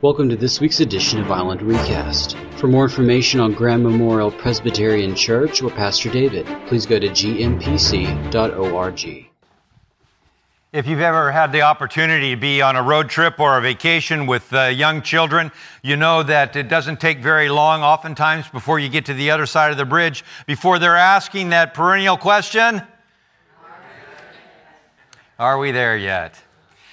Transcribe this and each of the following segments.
Welcome to this week's edition of Island Recast. For more information on Grand Memorial Presbyterian Church or Pastor David, please go to gmpc.org. If you've ever had the opportunity to be on a road trip or a vacation with uh, young children, you know that it doesn't take very long, oftentimes, before you get to the other side of the bridge, before they're asking that perennial question Are we there yet?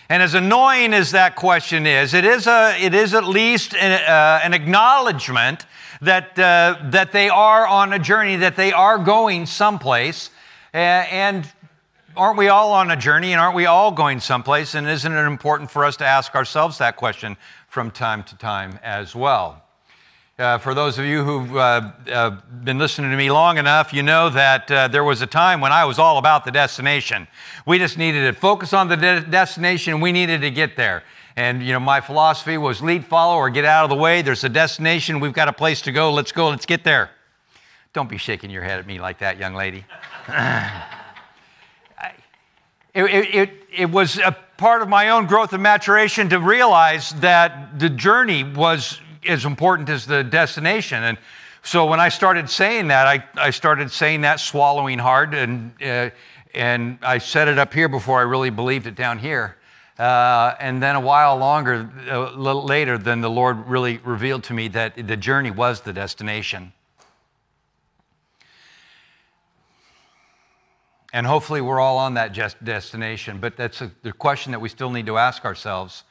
And as annoying as that question is, it is, a, it is at least an, uh, an acknowledgement that, uh, that they are on a journey, that they are going someplace. and aren't we all on a journey and aren't we all going someplace? And isn't it important for us to ask ourselves that question from time to time as well? Uh, for those of you who've uh, uh, been listening to me long enough, you know that uh, there was a time when I was all about the destination. We just needed to focus on the de- destination. We needed to get there. And, you know, my philosophy was lead, follow, or get out of the way. There's a destination. We've got a place to go. Let's go. Let's get there. Don't be shaking your head at me like that, young lady. it, it, it was a part of my own growth and maturation to realize that the journey was as important as the destination. And so when I started saying that, I, I started saying that swallowing hard, and, uh, and I said it up here before I really believed it down here. Uh, and then a while longer, a little later, then the Lord really revealed to me that the journey was the destination. And hopefully, we're all on that destination. But that's a, the question that we still need to ask ourselves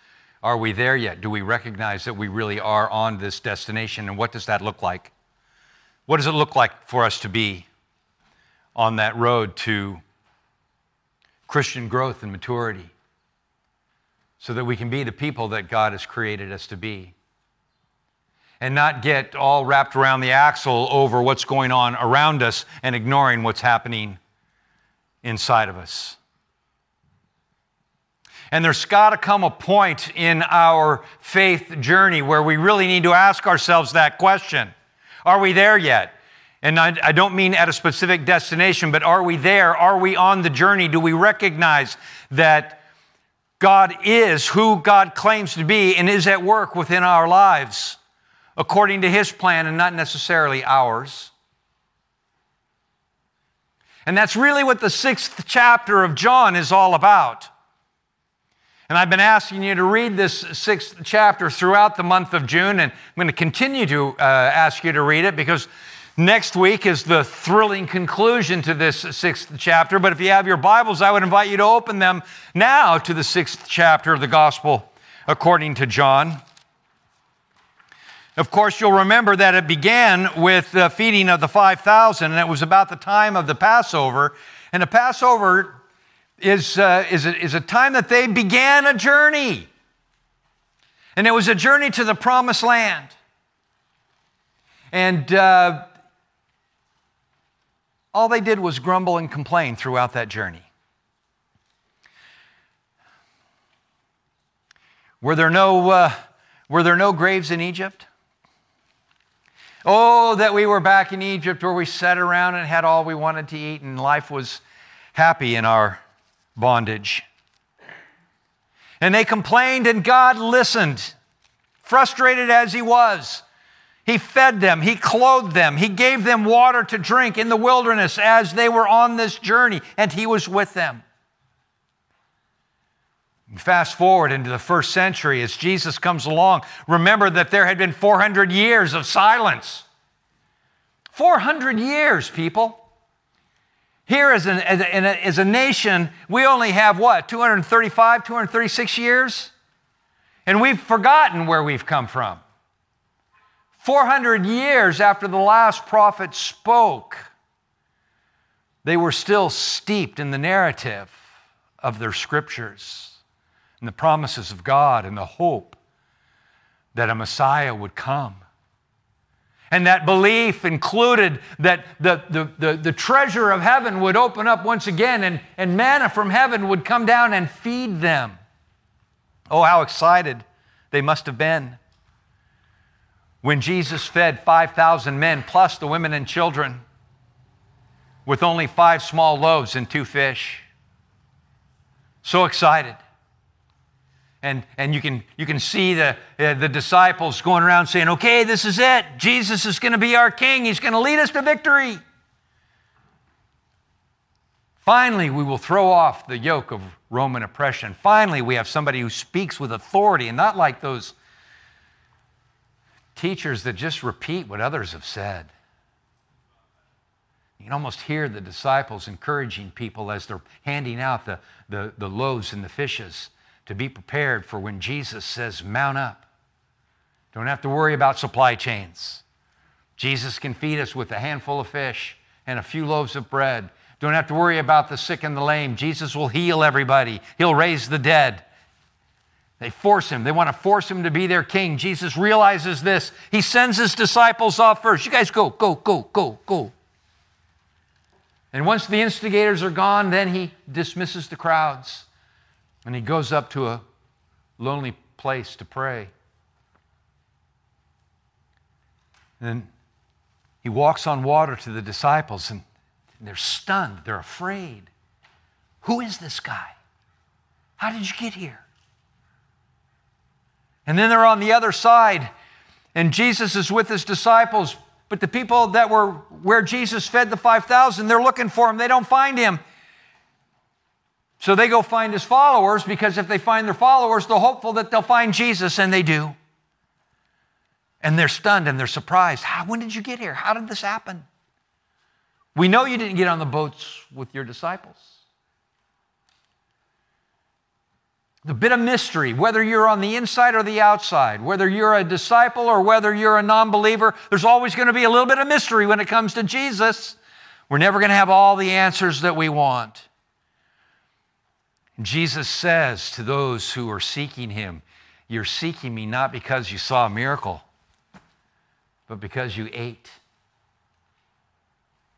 Are we there yet? Do we recognize that we really are on this destination? And what does that look like? What does it look like for us to be on that road to Christian growth and maturity so that we can be the people that God has created us to be? And not get all wrapped around the axle over what's going on around us and ignoring what's happening inside of us. And there's got to come a point in our faith journey where we really need to ask ourselves that question Are we there yet? And I, I, don't mean at a specific destination, but are we there? Are we on the journey? Do we recognize that God is who God claims to be and is at work within our lives according to His plan and not necessarily ours? And that's really what the sixth chapter of John is all about. And I've been asking you to read this sixth chapter throughout the month of June, and I'm going to continue to uh, ask you to read it because next week is the thrilling conclusion to this sixth chapter. But if you have your Bibles, I would invite you to open them now to the sixth chapter of the Gospel according to John. Of course, you'll remember that it began with the feeding of the 5,000, and it was about the time of the Passover. And the Passover is, uh, is, a, is a time that they began a journey. And it was a journey to the promised land. And uh, all they did was grumble and complain throughout that journey. Were there no, uh, were there no graves in Egypt? Oh, that we were back in Egypt where we sat around and had all we wanted to eat and life was happy in our bondage. And they complained, and God listened, frustrated as He was. He fed them, He clothed them, He gave them water to drink in the wilderness as they were on this journey, and He was with them. Fast forward into the first century as Jesus comes along. Remember that there had been 400 years of silence. 400 years, people. Here, as, an, as, a, as a nation, we only have what, 235, 236 years? And we've forgotten where we've come from. 400 years after the last prophet spoke, they were still steeped in the narrative of their scriptures and the promises of God and the hope that a Messiah would come. And that belief included that the, the, the, the, treasure of heaven would open up once again and, and manna from heaven would come down and feed them. Oh, how excited they must have been when Jesus fed 5,000 men plus the women and children with only five small loaves and two fish. So excited. And, and you, can, you can see the, uh, the disciples going around saying, okay, this is it. Jesus is going to be our king. He's going to lead us to victory. Finally, we will throw off the yoke of Roman oppression. Finally, we have somebody who speaks with authority and not like those teachers that just repeat what others have said. You can almost hear the disciples encouraging people as they're handing out the, the, the loaves and the fishes to be prepared for when Jesus says, Mount up. Don't have to worry about supply chains. Jesus can feed us with a handful of fish and a few loaves of bread. Don't have to worry about the sick and the lame. Jesus will heal everybody, He'll raise the dead. They force him. They want to force him to be their king. Jesus realizes this. He sends his disciples off first. You guys go, go, go, go, go. And once the instigators are gone, then he dismisses the crowds and he goes up to a lonely place to pray. And he walks on water to the disciples, and they're stunned. They're afraid. Who is this guy? How did you get here? And then they're on the other side, and Jesus is with his disciples. But the people that were where Jesus fed the 5,000, they're looking for him. They don't find him. So they go find his followers because if they find their followers, they're hopeful that they'll find Jesus, and they do. And they're stunned and they're surprised. How, when did you get here? How did this happen? We know you didn't get on the boats with your disciples. The bit of mystery, whether you're on the inside or the outside, whether you're a disciple or whether you're a non believer, there's always going to be a little bit of mystery when it comes to Jesus. We're never going to have all the answers that we want. Jesus says to those who are seeking him, You're seeking me not because you saw a miracle, but because you ate.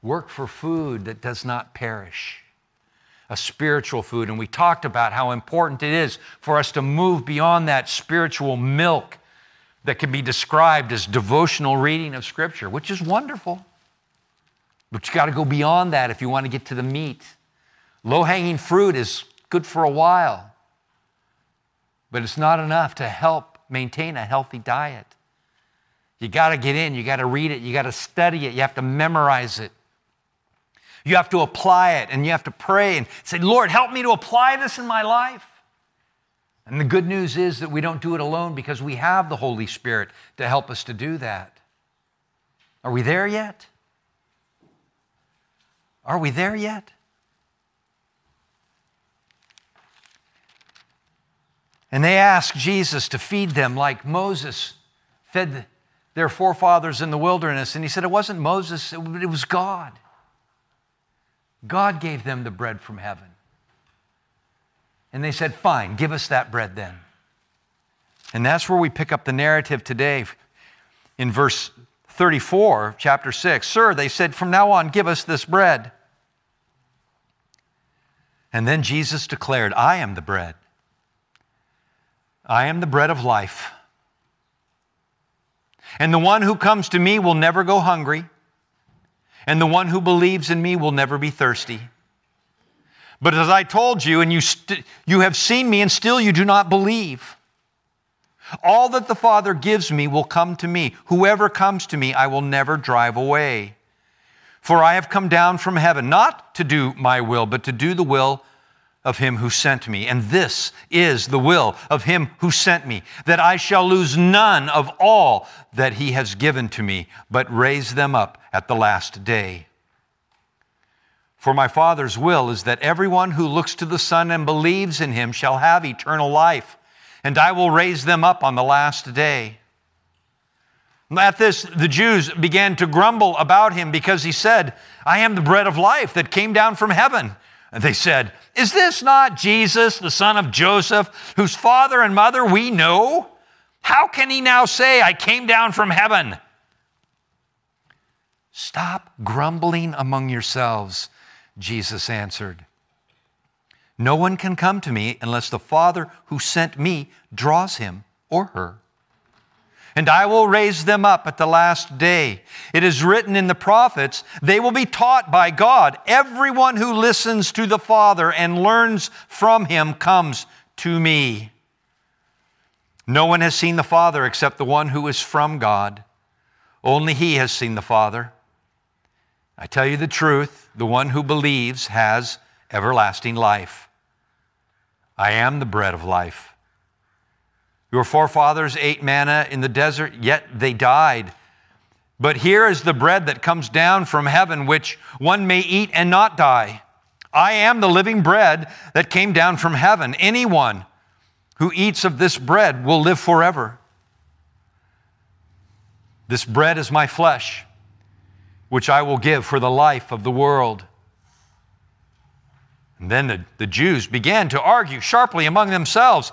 Work for food that does not perish, a spiritual food. And we talked about how important it is for us to move beyond that spiritual milk that can be described as devotional reading of Scripture, which is wonderful. But you got to go beyond that if you want to get to the meat. Low hanging fruit is good for a while, but it's not enough to help maintain a healthy diet. You got to get in, you got to read it, you got to study it, you have to memorize it. You have to apply it and you have to pray and say, Lord, help me to apply this in my life. And the good news is that we don't do it alone because we have the Holy Spirit to help us to do that. Are we there yet? Are we there yet? And they asked Jesus to feed them like Moses fed their forefathers in the wilderness. And he said it wasn't Moses, it was God. God gave them the bread from heaven. And they said, Fine, give us that bread then. And that's where we pick up the narrative today in verse 34, chapter 6. Sir, they said, From now on, give us this bread. And then Jesus declared, I am the bread. I am the bread of life. And the one who comes to me will never go hungry, and the one who believes in me will never be thirsty. But as I told you, and you, st- you have seen me, and still you do not believe. All that the Father gives me will come to me. Whoever comes to me, I will never drive away. For I have come down from heaven, not to do my will, but to do the will of him who sent me. And this is the will of him who sent me, that I shall lose none of all that he has given to me, but raise them up at the last day. For my Father's will is that everyone who looks to the Son and believes in him shall have eternal life, and I will raise them up on the last day. At this, the Jews began to grumble about him because he said, I am the bread of life that came down from heaven. And they said, Is this not Jesus, the son of Joseph, whose father and mother we know? How can he now say, I came down from heaven? Stop grumbling among yourselves, Jesus answered. No one can come to me unless the Father who sent me draws him or her and I will raise them up at the last day. It is written in the prophets, they will be taught by God. Everyone who listens to the Father and learns from him comes to me. No one has seen the Father except the one who is from God. Only he has seen the Father. I tell you the truth the one who believes has everlasting life. I am the bread of life. Your forefathers ate manna in the desert, yet they died. But here is the bread that comes down from heaven, which one may eat and not die. I am the living bread that came down from heaven. Anyone who eats of this bread will live forever. This bread is my flesh, which I will give for the life of the world. And then the, the Jews began to argue sharply among themselves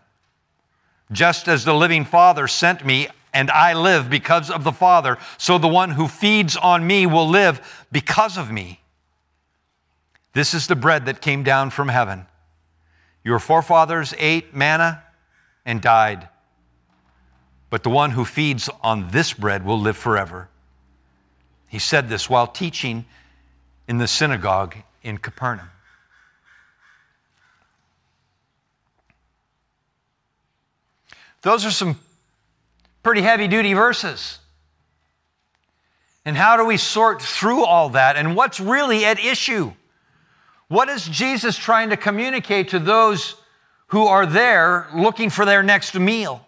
Just as the living Father sent me, and I live because of the Father, so the one who feeds on me will live because of me. This is the bread that came down from heaven. Your forefathers ate manna and died, but the one who feeds on this bread will live forever. He said this while teaching in the synagogue in Capernaum. Those are some pretty heavy duty verses. And how do we sort through all that? And what's really at issue? What is Jesus trying to communicate to those who are there looking for their next meal?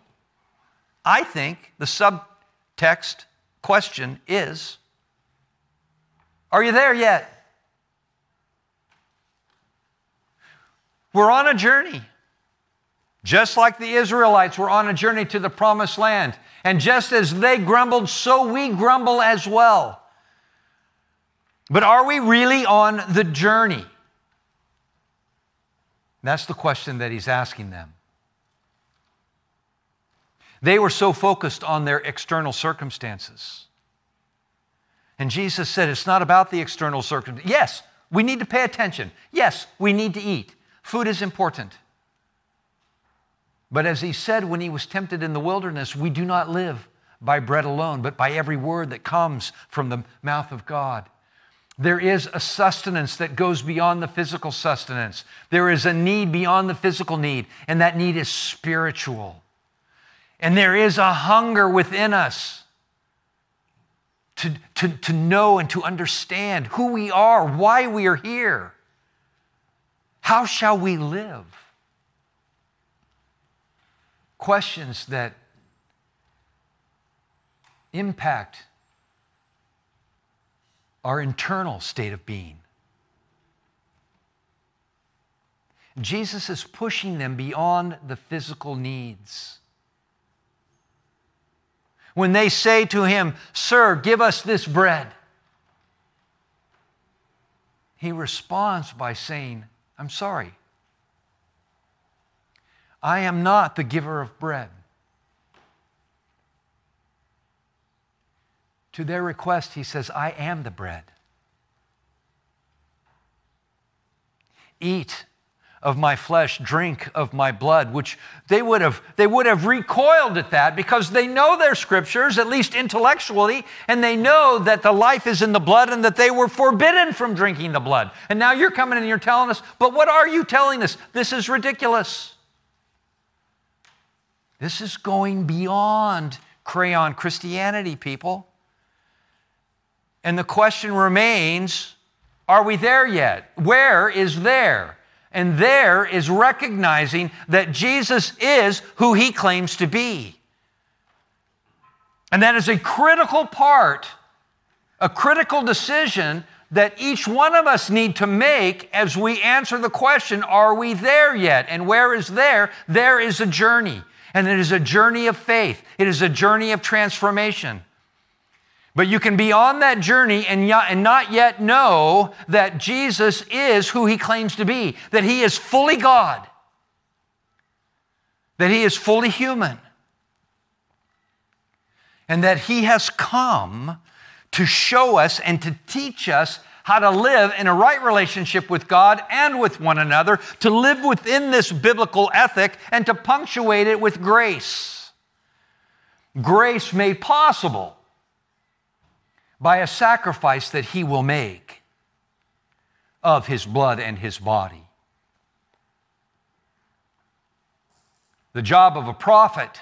I think the subtext question is Are you there yet? We're on a journey. Just like the Israelites were on a journey to the promised land. And just as they grumbled, so we grumble as well. But are we really on the journey? That's the question that he's asking them. They were so focused on their external circumstances. And Jesus said, It's not about the external circumstances. Yes, we need to pay attention. Yes, we need to eat. Food is important. But as he said when he was tempted in the wilderness, we do not live by bread alone, but by every word that comes from the mouth of God. There is a sustenance that goes beyond the physical sustenance. There is a need beyond the physical need, and that need is spiritual. And there is a hunger within us to, to, to know and to understand who we are, why we are here. How shall we live? Questions that impact our internal state of being. Jesus is pushing them beyond the physical needs. When they say to him, Sir, give us this bread, he responds by saying, I'm sorry. I am not the giver of bread. To their request, he says, I am the bread. Eat of my flesh, drink of my blood, which they would have, they would have recoiled at that because they know their scriptures, at least intellectually, and they know that the life is in the blood and that they were forbidden from drinking the blood. And now you're coming and you're telling us, but what are you telling us? This is ridiculous. This is going beyond crayon Christianity, people. And the question remains are we there yet? Where is there? And there is recognizing that Jesus is who he claims to be. And that is a critical part, a critical decision that each one of us need to make as we answer the question are we there yet? And where is there? There is a journey. And it is a journey of faith, it is a journey of transformation. But you can be on that journey and, not yet know that Jesus is who he claims to be, that he is fully God, that he is fully human, and that He has come to show us and to teach us how to live in a right relationship with God and with one another, to live within this biblical ethic, and to punctuate it with grace. Grace made possible by a sacrifice that He will make of His blood and His body. The job of a prophet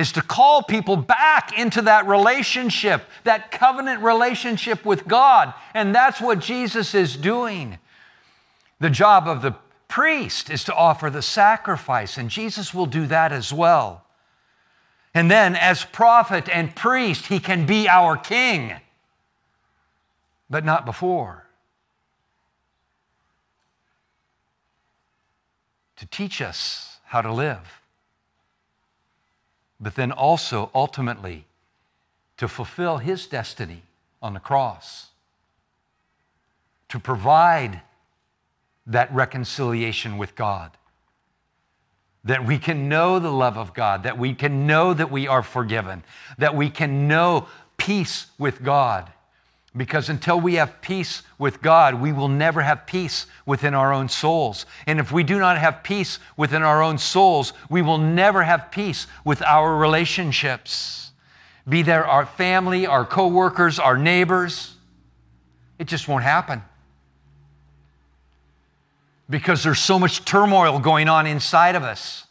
is to call people back into that relationship, that covenant relationship with God. And that's what Jesus is doing. The job of the priest is to offer the sacrifice, and Jesus will do that as well. And then, as prophet and priest, he can be our king, but not before. To teach us how to live but then also ultimately to fulfill his destiny on the cross, to provide that reconciliation with God, that we can know the love of God, that we can know that we are forgiven, that we can know peace with God because until we have peace with God, we will never have peace within our own souls. And if we do not have peace within our own souls, we will never have peace with our relationships. Be there our family, our coworkers, our neighbors. It just won't happen. Because there's so much turmoil going on inside of us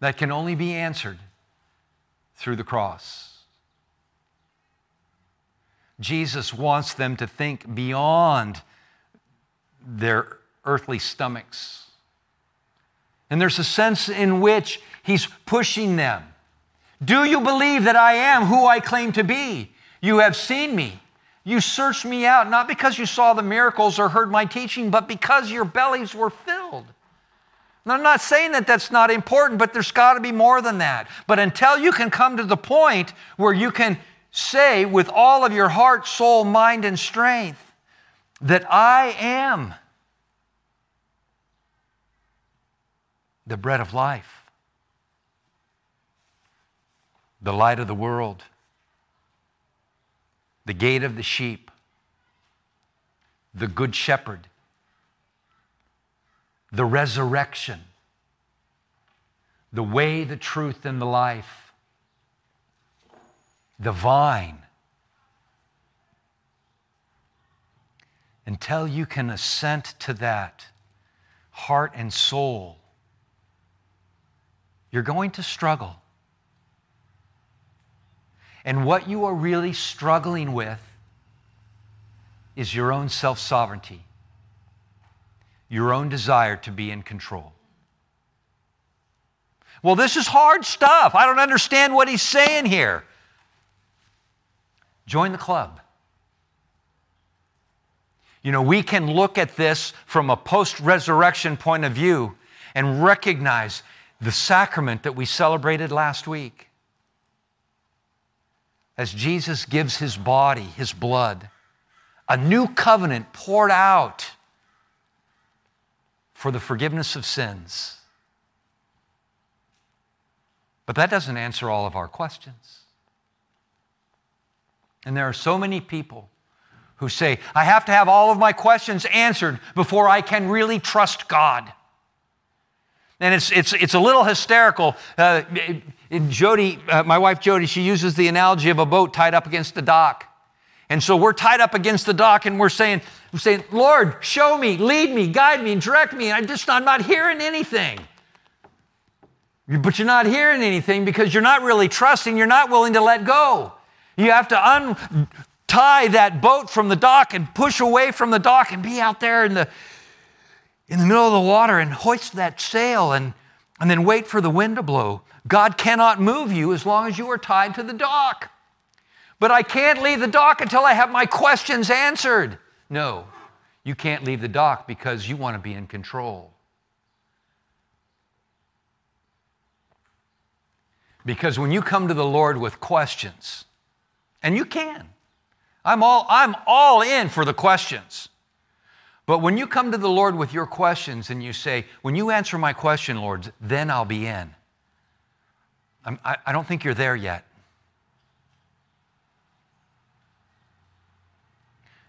that can only be answered through the cross. Jesus wants them to think beyond their earthly stomachs. And there's a sense in which he's pushing them. Do you believe that I am who I claim to be? You have seen me. You searched me out, not because you saw the miracles or heard my teaching, but because your bellies were filled. And I'm not saying that that's not important, but there's got to be more than that. But until you can come to the point where you can say with all of your heart, soul, mind, and strength that I am the bread of life, the light of the world, the gate of the sheep, the good shepherd, the resurrection, the way, the truth, and the life the vine. Until you can assent to that, heart and soul, you're going to struggle. And what you are really struggling with is your own self sovereignty, your own desire to be in control. Well, this is hard stuff. I don't understand what he's saying here. Join the club. You know, we can look at this from a post resurrection point of view and recognize the sacrament that we celebrated last week. As Jesus gives his body, his blood, a new covenant poured out for the forgiveness of sins. But that doesn't answer all of our questions. And there are so many people who say, I have to have all of my questions answered before I can really trust God. And it's, it's, it's a little hysterical. Uh, Jody, uh, my wife Jody, she uses the analogy of a boat tied up against the dock. And so we're tied up against the dock and we're saying, we're saying, Lord, show me, lead me, guide me, direct me. And I'm just, I'm not hearing anything. But you're not hearing anything because you're not really trusting, you're not willing to let go. You have to untie that boat from the dock and push away from the dock and be out there in the, in the middle of the water and hoist that sail and, and then wait for the wind to blow. God cannot move you as long as you are tied to the dock. But I can't leave the dock until I have my questions answered. No, you can't leave the dock because you want to be in control. Because when you come to the Lord with questions, and you can. I'm all, I'm all in for the questions. But when you come to the Lord with your questions and you say, When you answer my question, Lord, then I'll be in. I, I don't think you're there yet.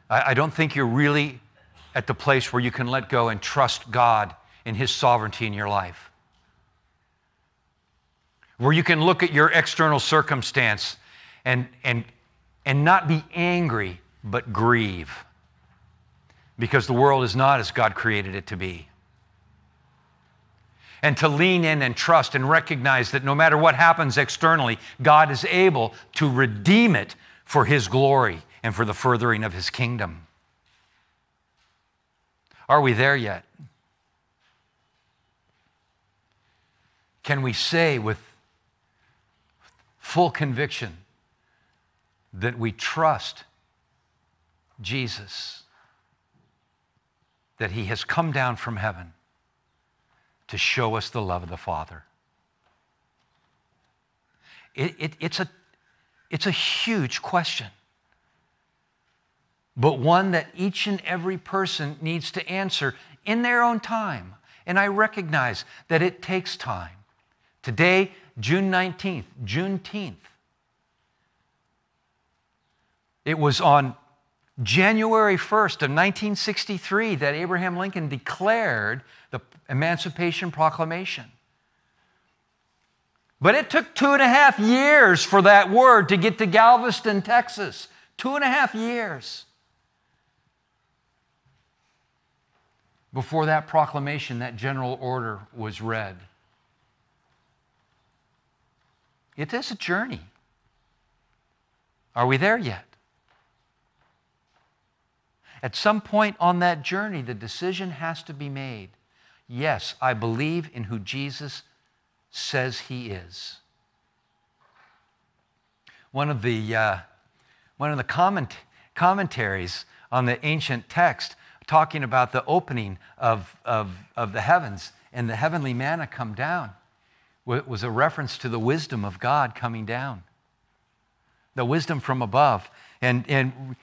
I, I don't think you're really at the place where you can let go and trust God in His sovereignty in your life. Where you can look at your external circumstance and, and, and not be angry, but grieve. Because the world is not as God created it to be and to lean in and trust and recognize that no matter what happens externally, God is able to redeem it for His glory and for the furthering of His kingdom. Are we there yet? Can we say with full conviction that we trust Jesus, that He has come down from heaven? to show us the love of the Father. It, it, it's, a, it's a huge question, but one that each and every person needs to answer in their own time. And I recognize that it takes time. Today, June 19th, Juneteenth. It was on January 1st of 1963 that Abraham Lincoln declared the Emancipation Proclamation. But it took two and a half years for that word to get to Galveston, Texas. Two and a half years. Before that proclamation, that general order was read. It is a journey. Are we there yet? At some point on that journey, the decision has to be made. Yes, I believe in who Jesus says he is. One of the, uh, one of the comment, commentaries on the ancient text talking about the opening of, of, of the heavens and the heavenly manna come down was a reference to the wisdom of God coming down, the wisdom from above. And, and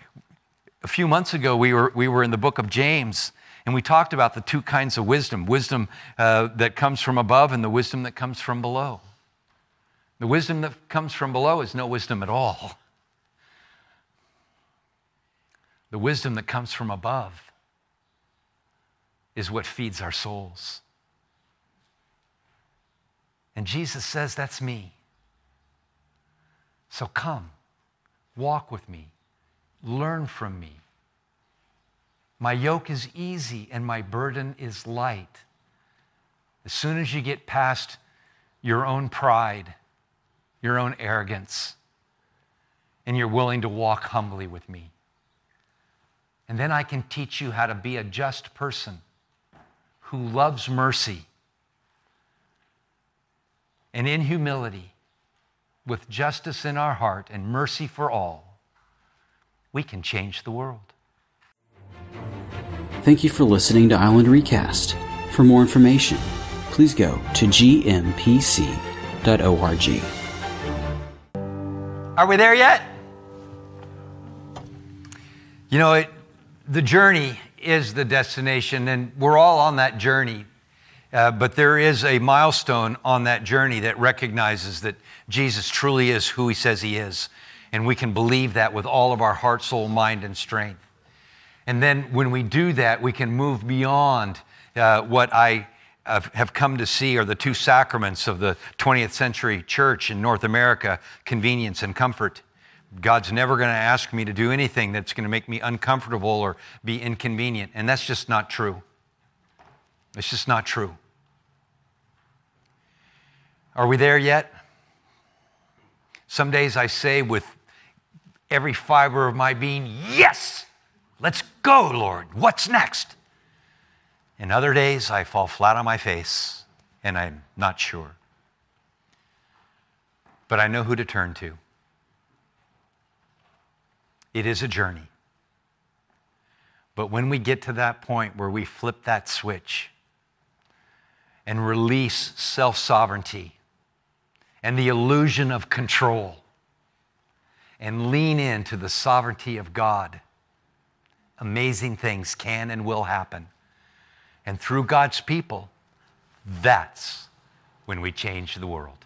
a few months ago, we were, we were in the book of James, and we talked about the two kinds of wisdom wisdom uh, that comes from above and the wisdom that comes from below. The wisdom that comes from below is no wisdom at all. The wisdom that comes from above is what feeds our souls. And Jesus says, That's me. So come, walk with me, Learn from me. My yoke is easy and my burden is light. As soon as you get past your own pride, your own arrogance, and you're willing to walk humbly with me. And then I can teach you how to be a just person who loves mercy and in humility, with justice in our heart and mercy for all we can change the world. Thank you for listening to Island Recast. For more information, please go to gmpc.org. Are we there yet? You know, it, the journey is the destination, and we're all on that journey. Uh, but there is a milestone on that journey that recognizes that Jesus truly is who he says he is. And we can believe that with all of our heart, soul, mind, and strength. And then when we do that, we can move beyond uh, what I have come to see are the two sacraments of the 20th century church in North America convenience and comfort. God's never going to ask me to do anything that's going to make me uncomfortable or be inconvenient. And that's just not true. It's just not true. Are we there yet? Some days I say with every fiber of my being, Yes, let's go, Lord. What's next? And other days, I fall flat on my face and I'm not sure. But I know who to turn to. It is a journey. But when we get to that point where we flip that switch and release self sovereignty and the illusion of control, and lean into the sovereignty of God, amazing things can and will happen. And through God's people, that's when we change the world.